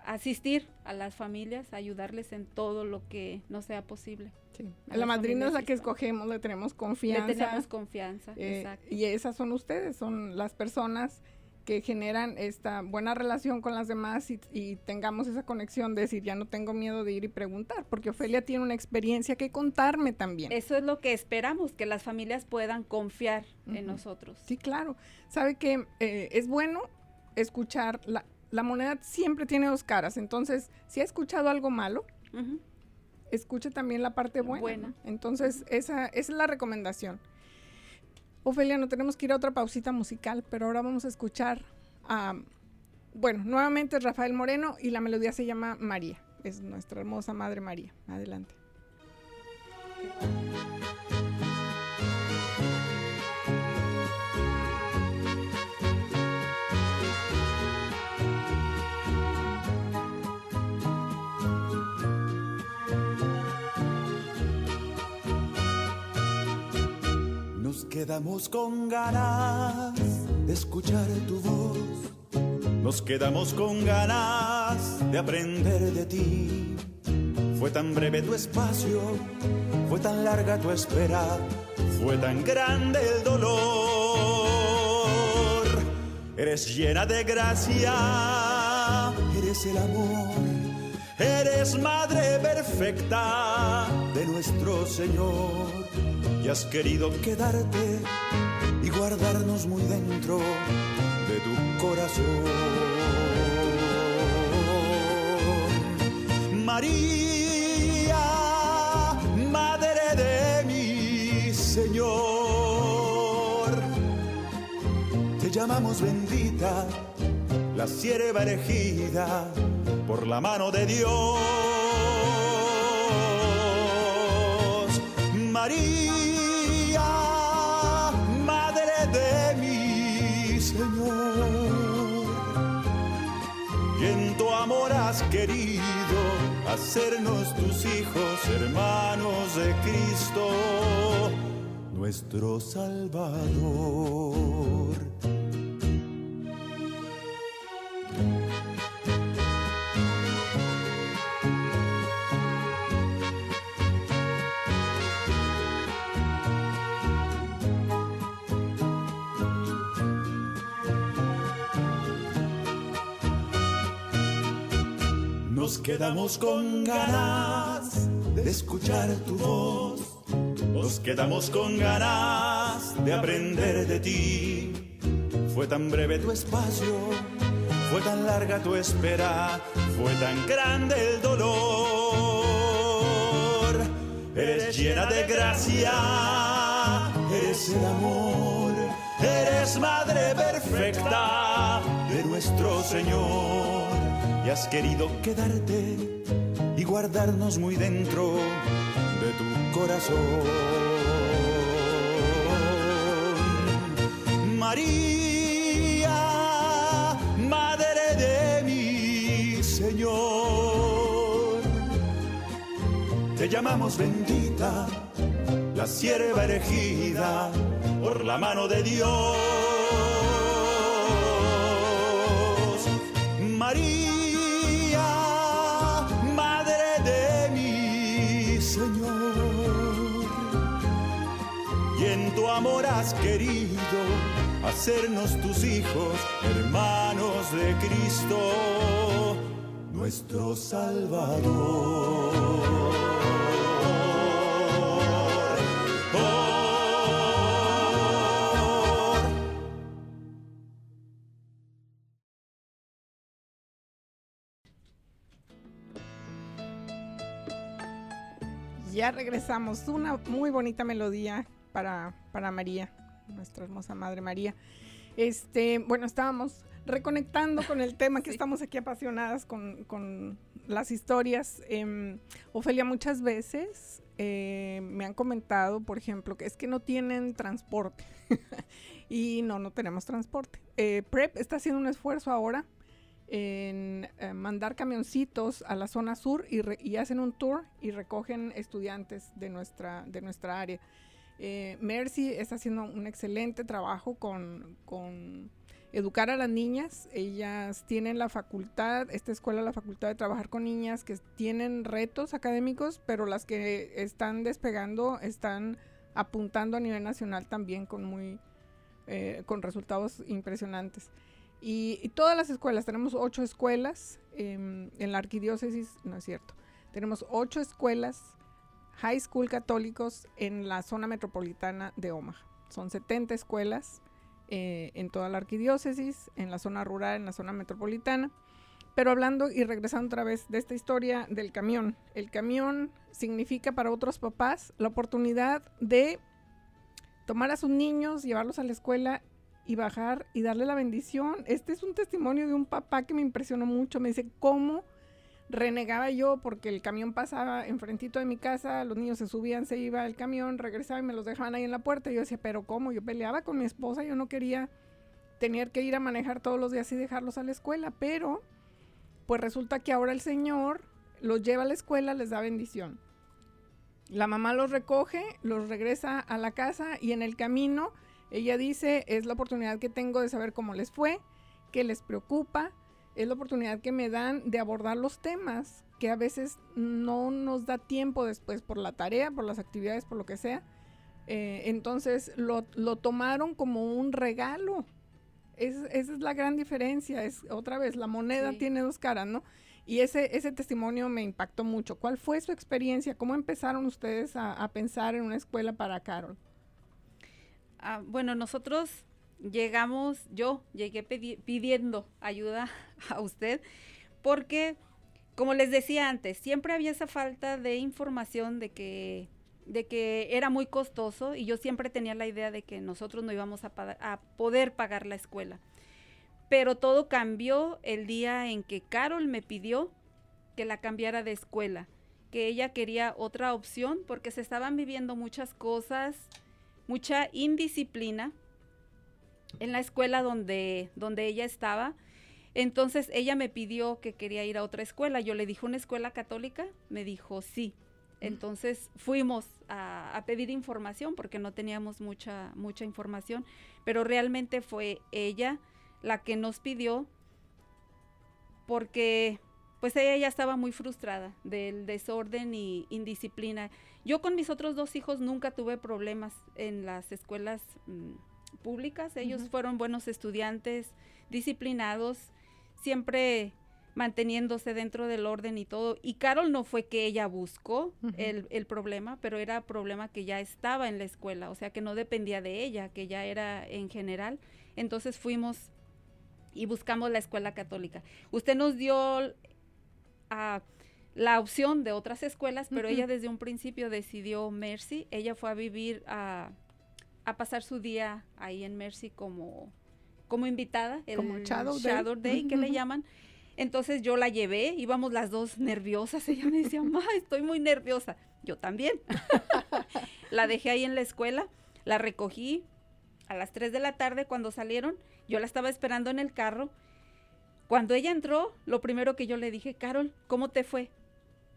asistir a las familias, a ayudarles en todo lo que no sea posible. Sí. A La madrina es la que escogemos, le tenemos Le confianza. tenemos confianza, eh, exacto. y esas son ustedes, son las personas que generan esta buena relación con las demás y, y tengamos esa conexión de decir, ya no tengo miedo de ir y preguntar, porque Ofelia tiene una experiencia que contarme también. Eso es lo que esperamos, que las familias puedan confiar en nosotros. Sí, claro. Sabe que eh, es bueno escuchar, la, la moneda siempre tiene dos caras, entonces, si ha escuchado algo malo, escuche también la parte buena. Buena. ¿no? Entonces, esa, esa es la recomendación. Ofelia, no tenemos que ir a otra pausita musical, pero ahora vamos a escuchar a, bueno, nuevamente Rafael Moreno y la melodía se llama María. Es nuestra hermosa Madre María. Adelante. Quedamos con ganas de escuchar tu voz. Nos quedamos con ganas de aprender de ti. Fue tan breve tu espacio, fue tan larga tu espera, fue tan grande el dolor. Eres llena de gracia, eres el amor, Eres madre perfecta de nuestro Señor has querido quedarte y guardarnos muy dentro de tu corazón. María, madre de mi Señor, te llamamos bendita, la sierva elegida por la mano de Dios. María, has querido hacernos tus hijos, hermanos de Cristo, nuestro Salvador. Nos quedamos con ganas de escuchar tu voz. Nos quedamos con ganas de aprender de ti. Fue tan breve tu espacio, fue tan larga tu espera, fue tan grande el dolor. Eres llena de gracia, eres el amor, eres madre perfecta de nuestro Señor y has querido quedarte y guardarnos muy dentro de tu corazón. María, madre de mi Señor, te llamamos bendita, la sierva elegida por la mano de Dios. María, has querido hacernos tus hijos, hermanos de Cristo, nuestro Salvador. Ya regresamos. Una muy bonita melodía para, para María, nuestra hermosa Madre María. Este, bueno, estábamos reconectando con el tema que estamos aquí apasionadas con, con las historias. Em, Ofelia, muchas veces eh, me han comentado, por ejemplo, que es que no tienen transporte. y no, no tenemos transporte. Eh, PREP está haciendo un esfuerzo ahora en eh, mandar camioncitos a la zona sur y, re- y hacen un tour y recogen estudiantes de nuestra, de nuestra área. Eh, Mercy está haciendo un excelente trabajo con, educar a las niñas. Ellas tienen la facultad, esta escuela, la facultad de trabajar con niñas que tienen retos académicos, pero las que están despegando están apuntando a nivel nacional también con muy eh, con resultados impresionantes. Y, y todas las escuelas, tenemos ocho escuelas em, en la arquidiócesis, no es cierto, tenemos ocho escuelas high school católicos en la zona metropolitana de Omaha. Son 70 escuelas eh, en toda la arquidiócesis, en la zona rural, en la zona metropolitana. Pero hablando y regresando otra vez de esta historia del camión, el camión significa para otros papás la oportunidad de tomar a sus niños, llevarlos a la escuela y bajar y darle la bendición. Este es un testimonio de un papá que me impresionó mucho. Me dice cómo renegaba yo porque el camión pasaba enfrentito de mi casa, los niños se subían, se iba el camión, regresaba y me los dejaban ahí en la puerta. Yo decía, pero ¿cómo? Yo peleaba con mi esposa, yo no quería tener que ir a manejar todos los días y dejarlos a la escuela, pero pues resulta que ahora el Señor los lleva a la escuela, les da bendición. La mamá los recoge, los regresa a la casa y en el camino ella dice, es la oportunidad que tengo de saber cómo les fue, qué les preocupa, es la oportunidad que me dan de abordar los temas que a veces no nos da tiempo después por la tarea, por las actividades, por lo que sea. Eh, entonces lo, lo tomaron como un regalo. Es- esa es la gran diferencia. Es otra vez, la moneda Sí. tiene dos caras, ¿no? Y ese, ese testimonio me impactó mucho. ¿Cuál fue su experiencia? ¿Cómo empezaron ustedes a, a pensar en una escuela para Carol? Ah, bueno, nosotros llegamos, yo llegué pidiendo ayuda a usted porque, como les decía antes, siempre había esa falta de información de que, de que era muy costoso y yo siempre tenía la idea de que nosotros no íbamos a, a poder pagar la escuela. Pero todo cambió el día en que Carol me pidió que la cambiara de escuela, que ella quería otra opción porque se estaban viviendo muchas cosas, mucha indisciplina en la escuela donde, donde ella estaba. Entonces ella me pidió que quería ir a otra escuela. Yo le dije, ¿una escuela católica? Me dijo, sí. Entonces fuimos a, a pedir información porque no teníamos mucha, mucha información, pero realmente fue ella la que nos pidió porque pues ella ya estaba muy frustrada del desorden y indisciplina. Yo con mis otros dos hijos nunca tuve problemas en las escuelas mm, públicas. Ellos fueron buenos estudiantes, disciplinados, siempre manteniéndose dentro del orden y todo. Y Carol no fue que ella buscó el, el problema, pero era problema que ya estaba en la escuela, o sea que no dependía de ella, que ya era en general. Entonces fuimos y buscamos la escuela católica. Usted nos dio la opción de otras escuelas, pero ella desde un principio decidió Mercy. Ella fue a vivir a, a pasar su día ahí en Mercy como, como invitada, el Como Shadow Day. Shadow Day, que le llaman. Entonces yo la llevé, íbamos las dos nerviosas. Ella me decía, ma, estoy muy nerviosa. Yo también. la dejé ahí en la escuela, la recogí a las 3 de la tarde cuando salieron. Yo la estaba esperando en el carro. Cuando ella entró, lo primero que yo le dije, Carol, ¿cómo te fue?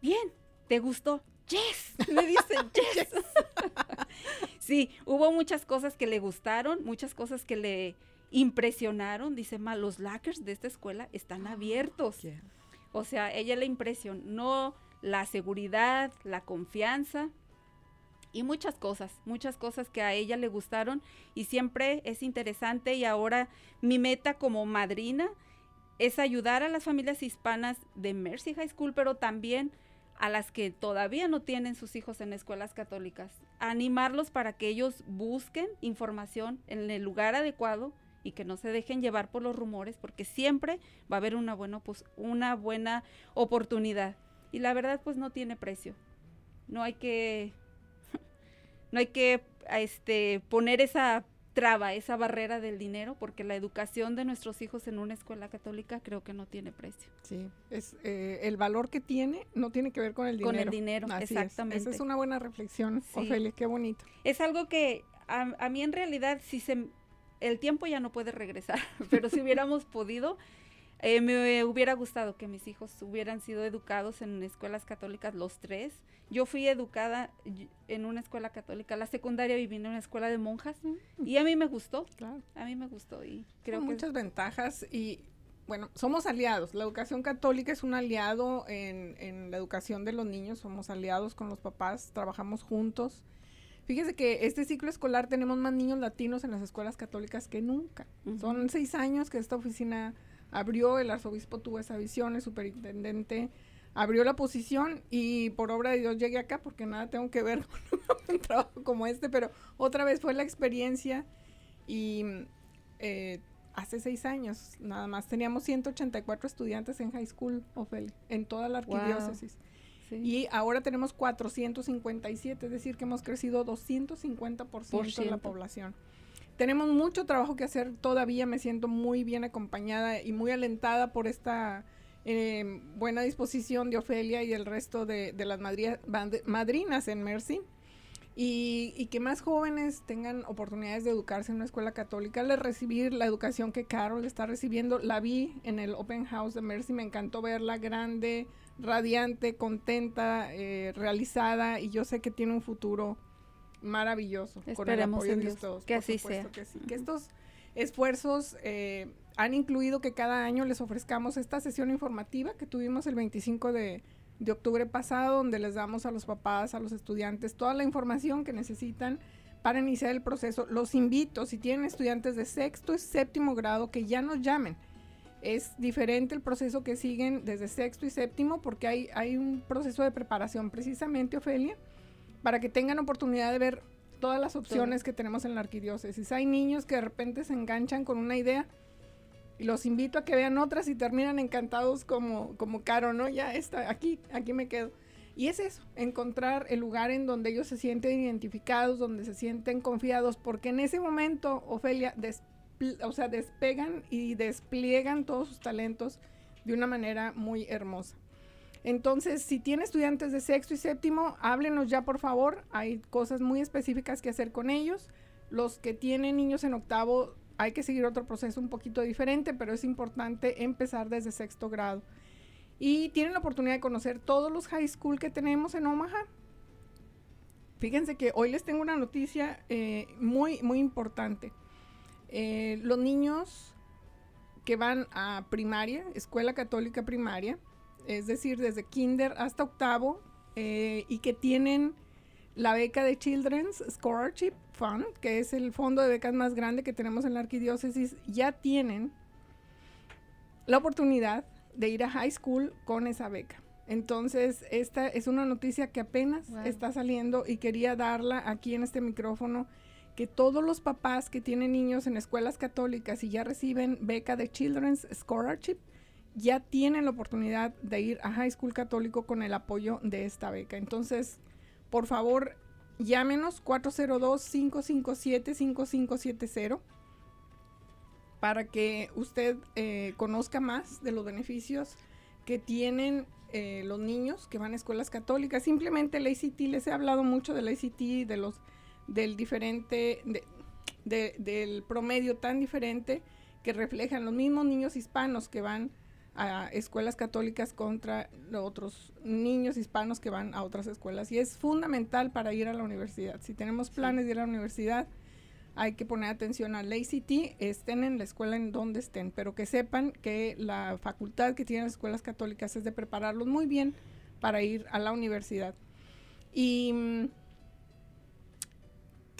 Bien, ¿te gustó? Yes, me dice, yes. Sí, hubo muchas cosas que le gustaron, muchas cosas que le impresionaron. Dice, ma, los lockers de esta escuela están abiertos. O sea, ella le impresionó la seguridad, la confianza y muchas cosas, muchas cosas que a ella le gustaron y siempre es interesante y ahora mi meta como madrina es ayudar a las familias hispanas de Mercy High School, pero también a las que todavía no tienen sus hijos en escuelas católicas, animarlos para que ellos busquen información en el lugar adecuado y que no se dejen llevar por los rumores, porque siempre va a haber una buena, opos- una buena oportunidad. Y la verdad, pues no tiene precio. No hay que, no hay que este, poner esa traba, esa barrera del dinero, porque la educación de nuestros hijos en una escuela católica creo que no tiene precio. Sí, es eh, el valor que tiene no tiene que ver con el dinero. Con el dinero, Así es. exactamente. Esa es una buena reflexión, Sí. Ofelia, qué bonito. Es algo que a, a mí en realidad si se el tiempo ya no puede regresar, pero si hubiéramos podido eh, me hubiera gustado que mis hijos hubieran sido educados en escuelas católicas los tres. Yo fui educada en una escuela católica, la secundaria viví en una escuela de monjas y a mí me gustó, Claro. a mí me gustó y creo Son que muchas ventajas y bueno, somos aliados. La educación católica es un aliado en, en la educación de los niños. Somos aliados con los papás, trabajamos juntos. Fíjese que este ciclo escolar tenemos más niños latinos en las escuelas católicas que nunca. Son seis años que esta oficina abrió, el arzobispo tuvo esa visión, el superintendente abrió la posición y por obra de Dios llegué acá porque nada tengo que ver con un trabajo como este, pero otra vez fue la experiencia y eh, hace seis años nada más teníamos 184 estudiantes en high school, Ofelia, en toda la Wow. arquidiócesis. sí. Y ahora tenemos 457, es decir, que hemos crecido 250% Por en la ciento. población. Tenemos mucho trabajo que hacer todavía, me siento muy bien acompañada y muy alentada por esta eh, buena disposición de Ofelia y el resto de, las madrinas en Mercy. Y, y que más jóvenes tengan oportunidades de educarse en una escuela católica, de recibir la educación que Carol está recibiendo. La vi en el Open House de Mercy, me encantó verla grande, radiante, contenta, eh, realizada y yo sé que tiene un futuro maravilloso con el Esperemos apoyo en de Dios todos. que por así sea. que sí. Que estos esfuerzos eh, han incluido que cada año les ofrezcamos esta sesión informativa que tuvimos el 25 de, de octubre pasado, donde les damos a los papás, a los estudiantes, toda la información que necesitan para iniciar el proceso. Los invito, si tienen estudiantes de sexto y séptimo grado, que ya nos llamen. Es diferente el proceso que siguen desde sexto y séptimo porque hay, hay un proceso de preparación precisamente, Ofelia, para que tengan oportunidad de ver todas las opciones que tenemos en la arquidiócesis. Hay niños que de repente se enganchan con una idea y los invito a que vean otras y terminan encantados como, como Caro, ¿no? Ya está, aquí, aquí me quedo. Y es eso, encontrar el lugar en donde ellos se sienten identificados, donde se sienten confiados, porque en ese momento, Ofelia, o sea, despegan y despliegan todos sus talentos de una manera muy hermosa. Entonces, si tiene estudiantes de sexto y séptimo, háblenos ya por favor. Hay cosas muy específicas que hacer con ellos. Los que tienen niños en octavo, hay que seguir otro proceso un poquito diferente, pero es importante empezar desde sexto grado y tienen la oportunidad de conocer todos los high school que tenemos en Omaha. Fíjense que hoy les tengo una noticia eh, muy, muy importante. Eh, los niños que van a primaria, escuela católica primaria, es decir, desde kinder hasta octavo, eh, y que tienen la beca de Children's Scholarship Fund, que es el fondo de becas más grande que tenemos en la arquidiócesis, ya tienen la oportunidad de ir a high school con esa beca. Entonces, esta es una noticia que apenas está saliendo y quería darla aquí en este micrófono, que todos los papás que tienen niños en escuelas católicas y ya reciben beca de Children's Scholarship, ya tienen la oportunidad de ir a high school católico con el apoyo de esta beca. Entonces, por favor, llámenos 402-557-5570 para que usted eh, conozca más de los beneficios que tienen eh, los niños que van a escuelas católicas. Simplemente el ACT, les he hablado mucho del ACT, de los, del diferente, del promedio tan diferente que reflejan los mismos niños hispanos que van a escuelas católicas contra otros niños hispanos que van a otras escuelas. Y es fundamental para ir a la universidad. Si tenemos planes de ir a la universidad, hay que poner atención al ACT, estén en la escuela en donde estén, pero que sepan que la facultad que tienen las escuelas católicas es de prepararlos muy bien para ir a la universidad. Y mm,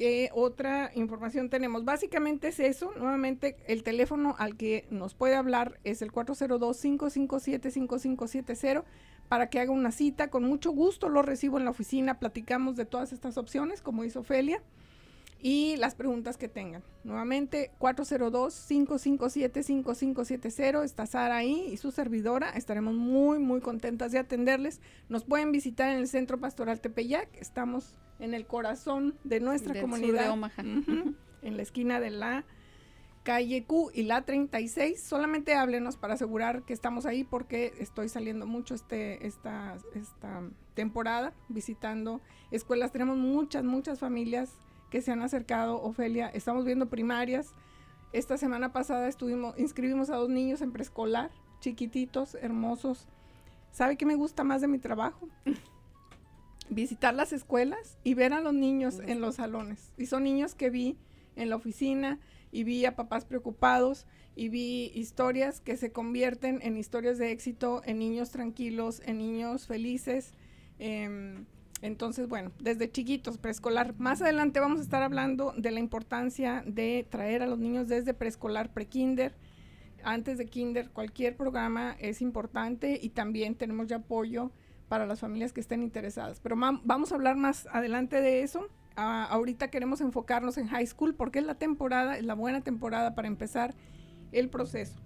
¿qué otra información tenemos? Básicamente es eso. Nuevamente, el teléfono al que nos puede hablar es el 402-557-5570 para que haga una cita. Con mucho gusto lo recibo en la oficina. Platicamos de todas estas opciones, como hizo Ofelia y las preguntas que tengan. Nuevamente, 402-557-5570. Está Sara ahí y su servidora. Estaremos muy, muy contentas de atenderles. Nos pueden visitar en el Centro Pastoral Tepeyac. Estamos en el corazón de nuestra comunidad. de Omaha. en la esquina de la calle Q y la 36. Solamente háblenos para asegurar que estamos ahí porque estoy saliendo mucho este, esta, esta temporada visitando escuelas. Tenemos muchas, muchas familias que se han acercado, Ofelia. Estamos viendo primarias. Esta semana pasada estuvimos, inscribimos a dos niños en preescolar, chiquititos, hermosos. ¿Sabe qué me gusta más de mi trabajo? Visitar las escuelas y ver a los niños en los salones. Y son niños que vi en la oficina y vi a papás preocupados y vi historias que se convierten en historias de éxito, en niños tranquilos, en niños felices. Em, entonces, bueno, desde chiquitos, preescolar. Más adelante vamos a estar hablando de la importancia de traer a los niños desde preescolar, prekinder, antes de kinder. Cualquier programa es importante y también tenemos ya apoyo para las familias que estén interesadas. Pero vamos a hablar más adelante de eso. ahorita queremos enfocarnos en high school porque es la temporada, es la buena temporada para empezar el proceso.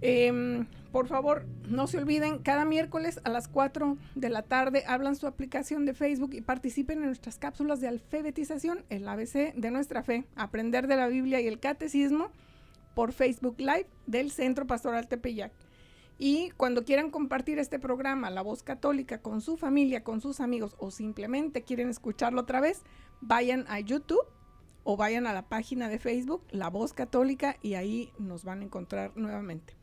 Em, por favor, no se olviden, cada miércoles a las 4 de la tarde hablan su aplicación de Facebook y participen en nuestras cápsulas de alfabetización, el ABC de nuestra fe, aprender de la Biblia y el catecismo por Facebook Live del Centro Pastoral Tepeyac. Y cuando quieran compartir este programa, La Voz Católica, con su familia, con sus amigos o simplemente quieren escucharlo otra vez, vayan a YouTube o vayan a la página de Facebook, La Voz Católica, y ahí nos van a encontrar nuevamente.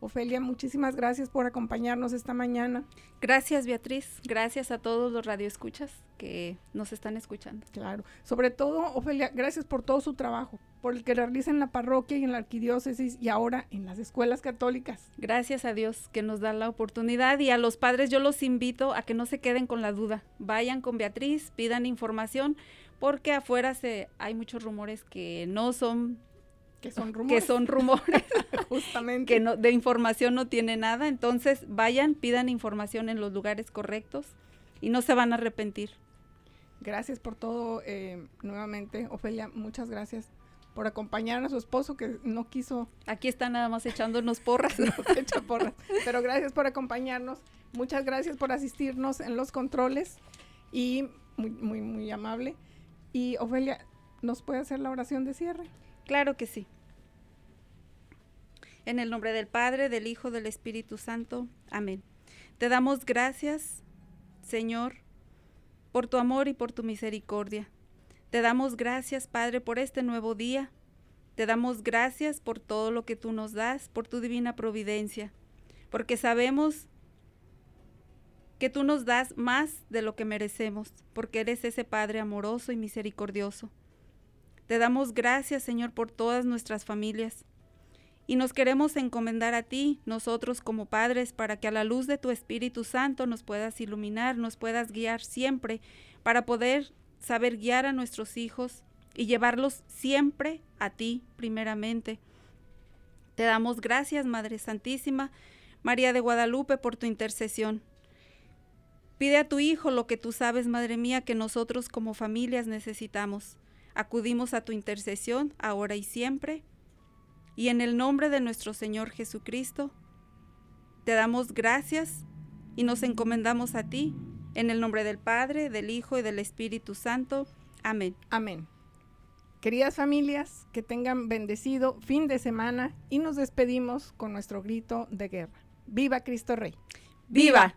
Ofelia, muchísimas gracias por acompañarnos esta mañana. Gracias, Beatriz. Gracias a todos los radioescuchas que nos están escuchando. Claro. Sobre todo, Ofelia, gracias por todo su trabajo, por el que realiza en la parroquia y en la arquidiócesis y ahora en las escuelas católicas. Gracias a Dios que nos da la oportunidad y a los padres yo los invito a que no se queden con la duda. Vayan con Beatriz, pidan información porque afuera se hay muchos rumores que no son Que son rumores. que son rumores, Justamente. que no, de información no tiene nada. Entonces vayan, pidan información en los lugares correctos y no se van a arrepentir. Gracias por todo eh, nuevamente, Ofelia. Muchas gracias por acompañar a su esposo que no quiso Aquí están nada más echándonos porras. echa porras. Pero gracias por acompañarnos. Muchas gracias por asistirnos en los controles y muy, muy, muy amable. Y Ofelia, ¿nos puede hacer la oración de cierre? Claro que sí. En el nombre del Padre, del Hijo, del Espíritu Santo. Amén. Te damos gracias, Señor, por tu amor y por tu misericordia. Te damos gracias, Padre, por este nuevo día. Te damos gracias por todo lo que tú nos das, por tu divina providencia, porque sabemos que tú nos das más de lo que merecemos, porque eres ese Padre amoroso y misericordioso. Te damos gracias, Señor, por todas nuestras familias. Y nos queremos encomendar a ti, nosotros como padres, para que a la luz de tu Espíritu Santo nos puedas iluminar, nos puedas guiar siempre, para poder saber guiar a nuestros hijos y llevarlos siempre a ti primeramente. Te damos gracias, Madre Santísima, María de Guadalupe, por tu intercesión. Pide a tu Hijo lo que tú sabes, Madre mía, que nosotros como familias necesitamos. Acudimos a tu intercesión ahora y siempre. Y en el nombre de nuestro Señor Jesucristo, te damos gracias y nos encomendamos a ti. En el nombre del Padre, del Hijo y del Espíritu Santo. Amén. Amén. Queridas familias, que tengan bendecido fin de semana y nos despedimos con nuestro grito de guerra. ¡Viva Cristo Rey! ¡Viva!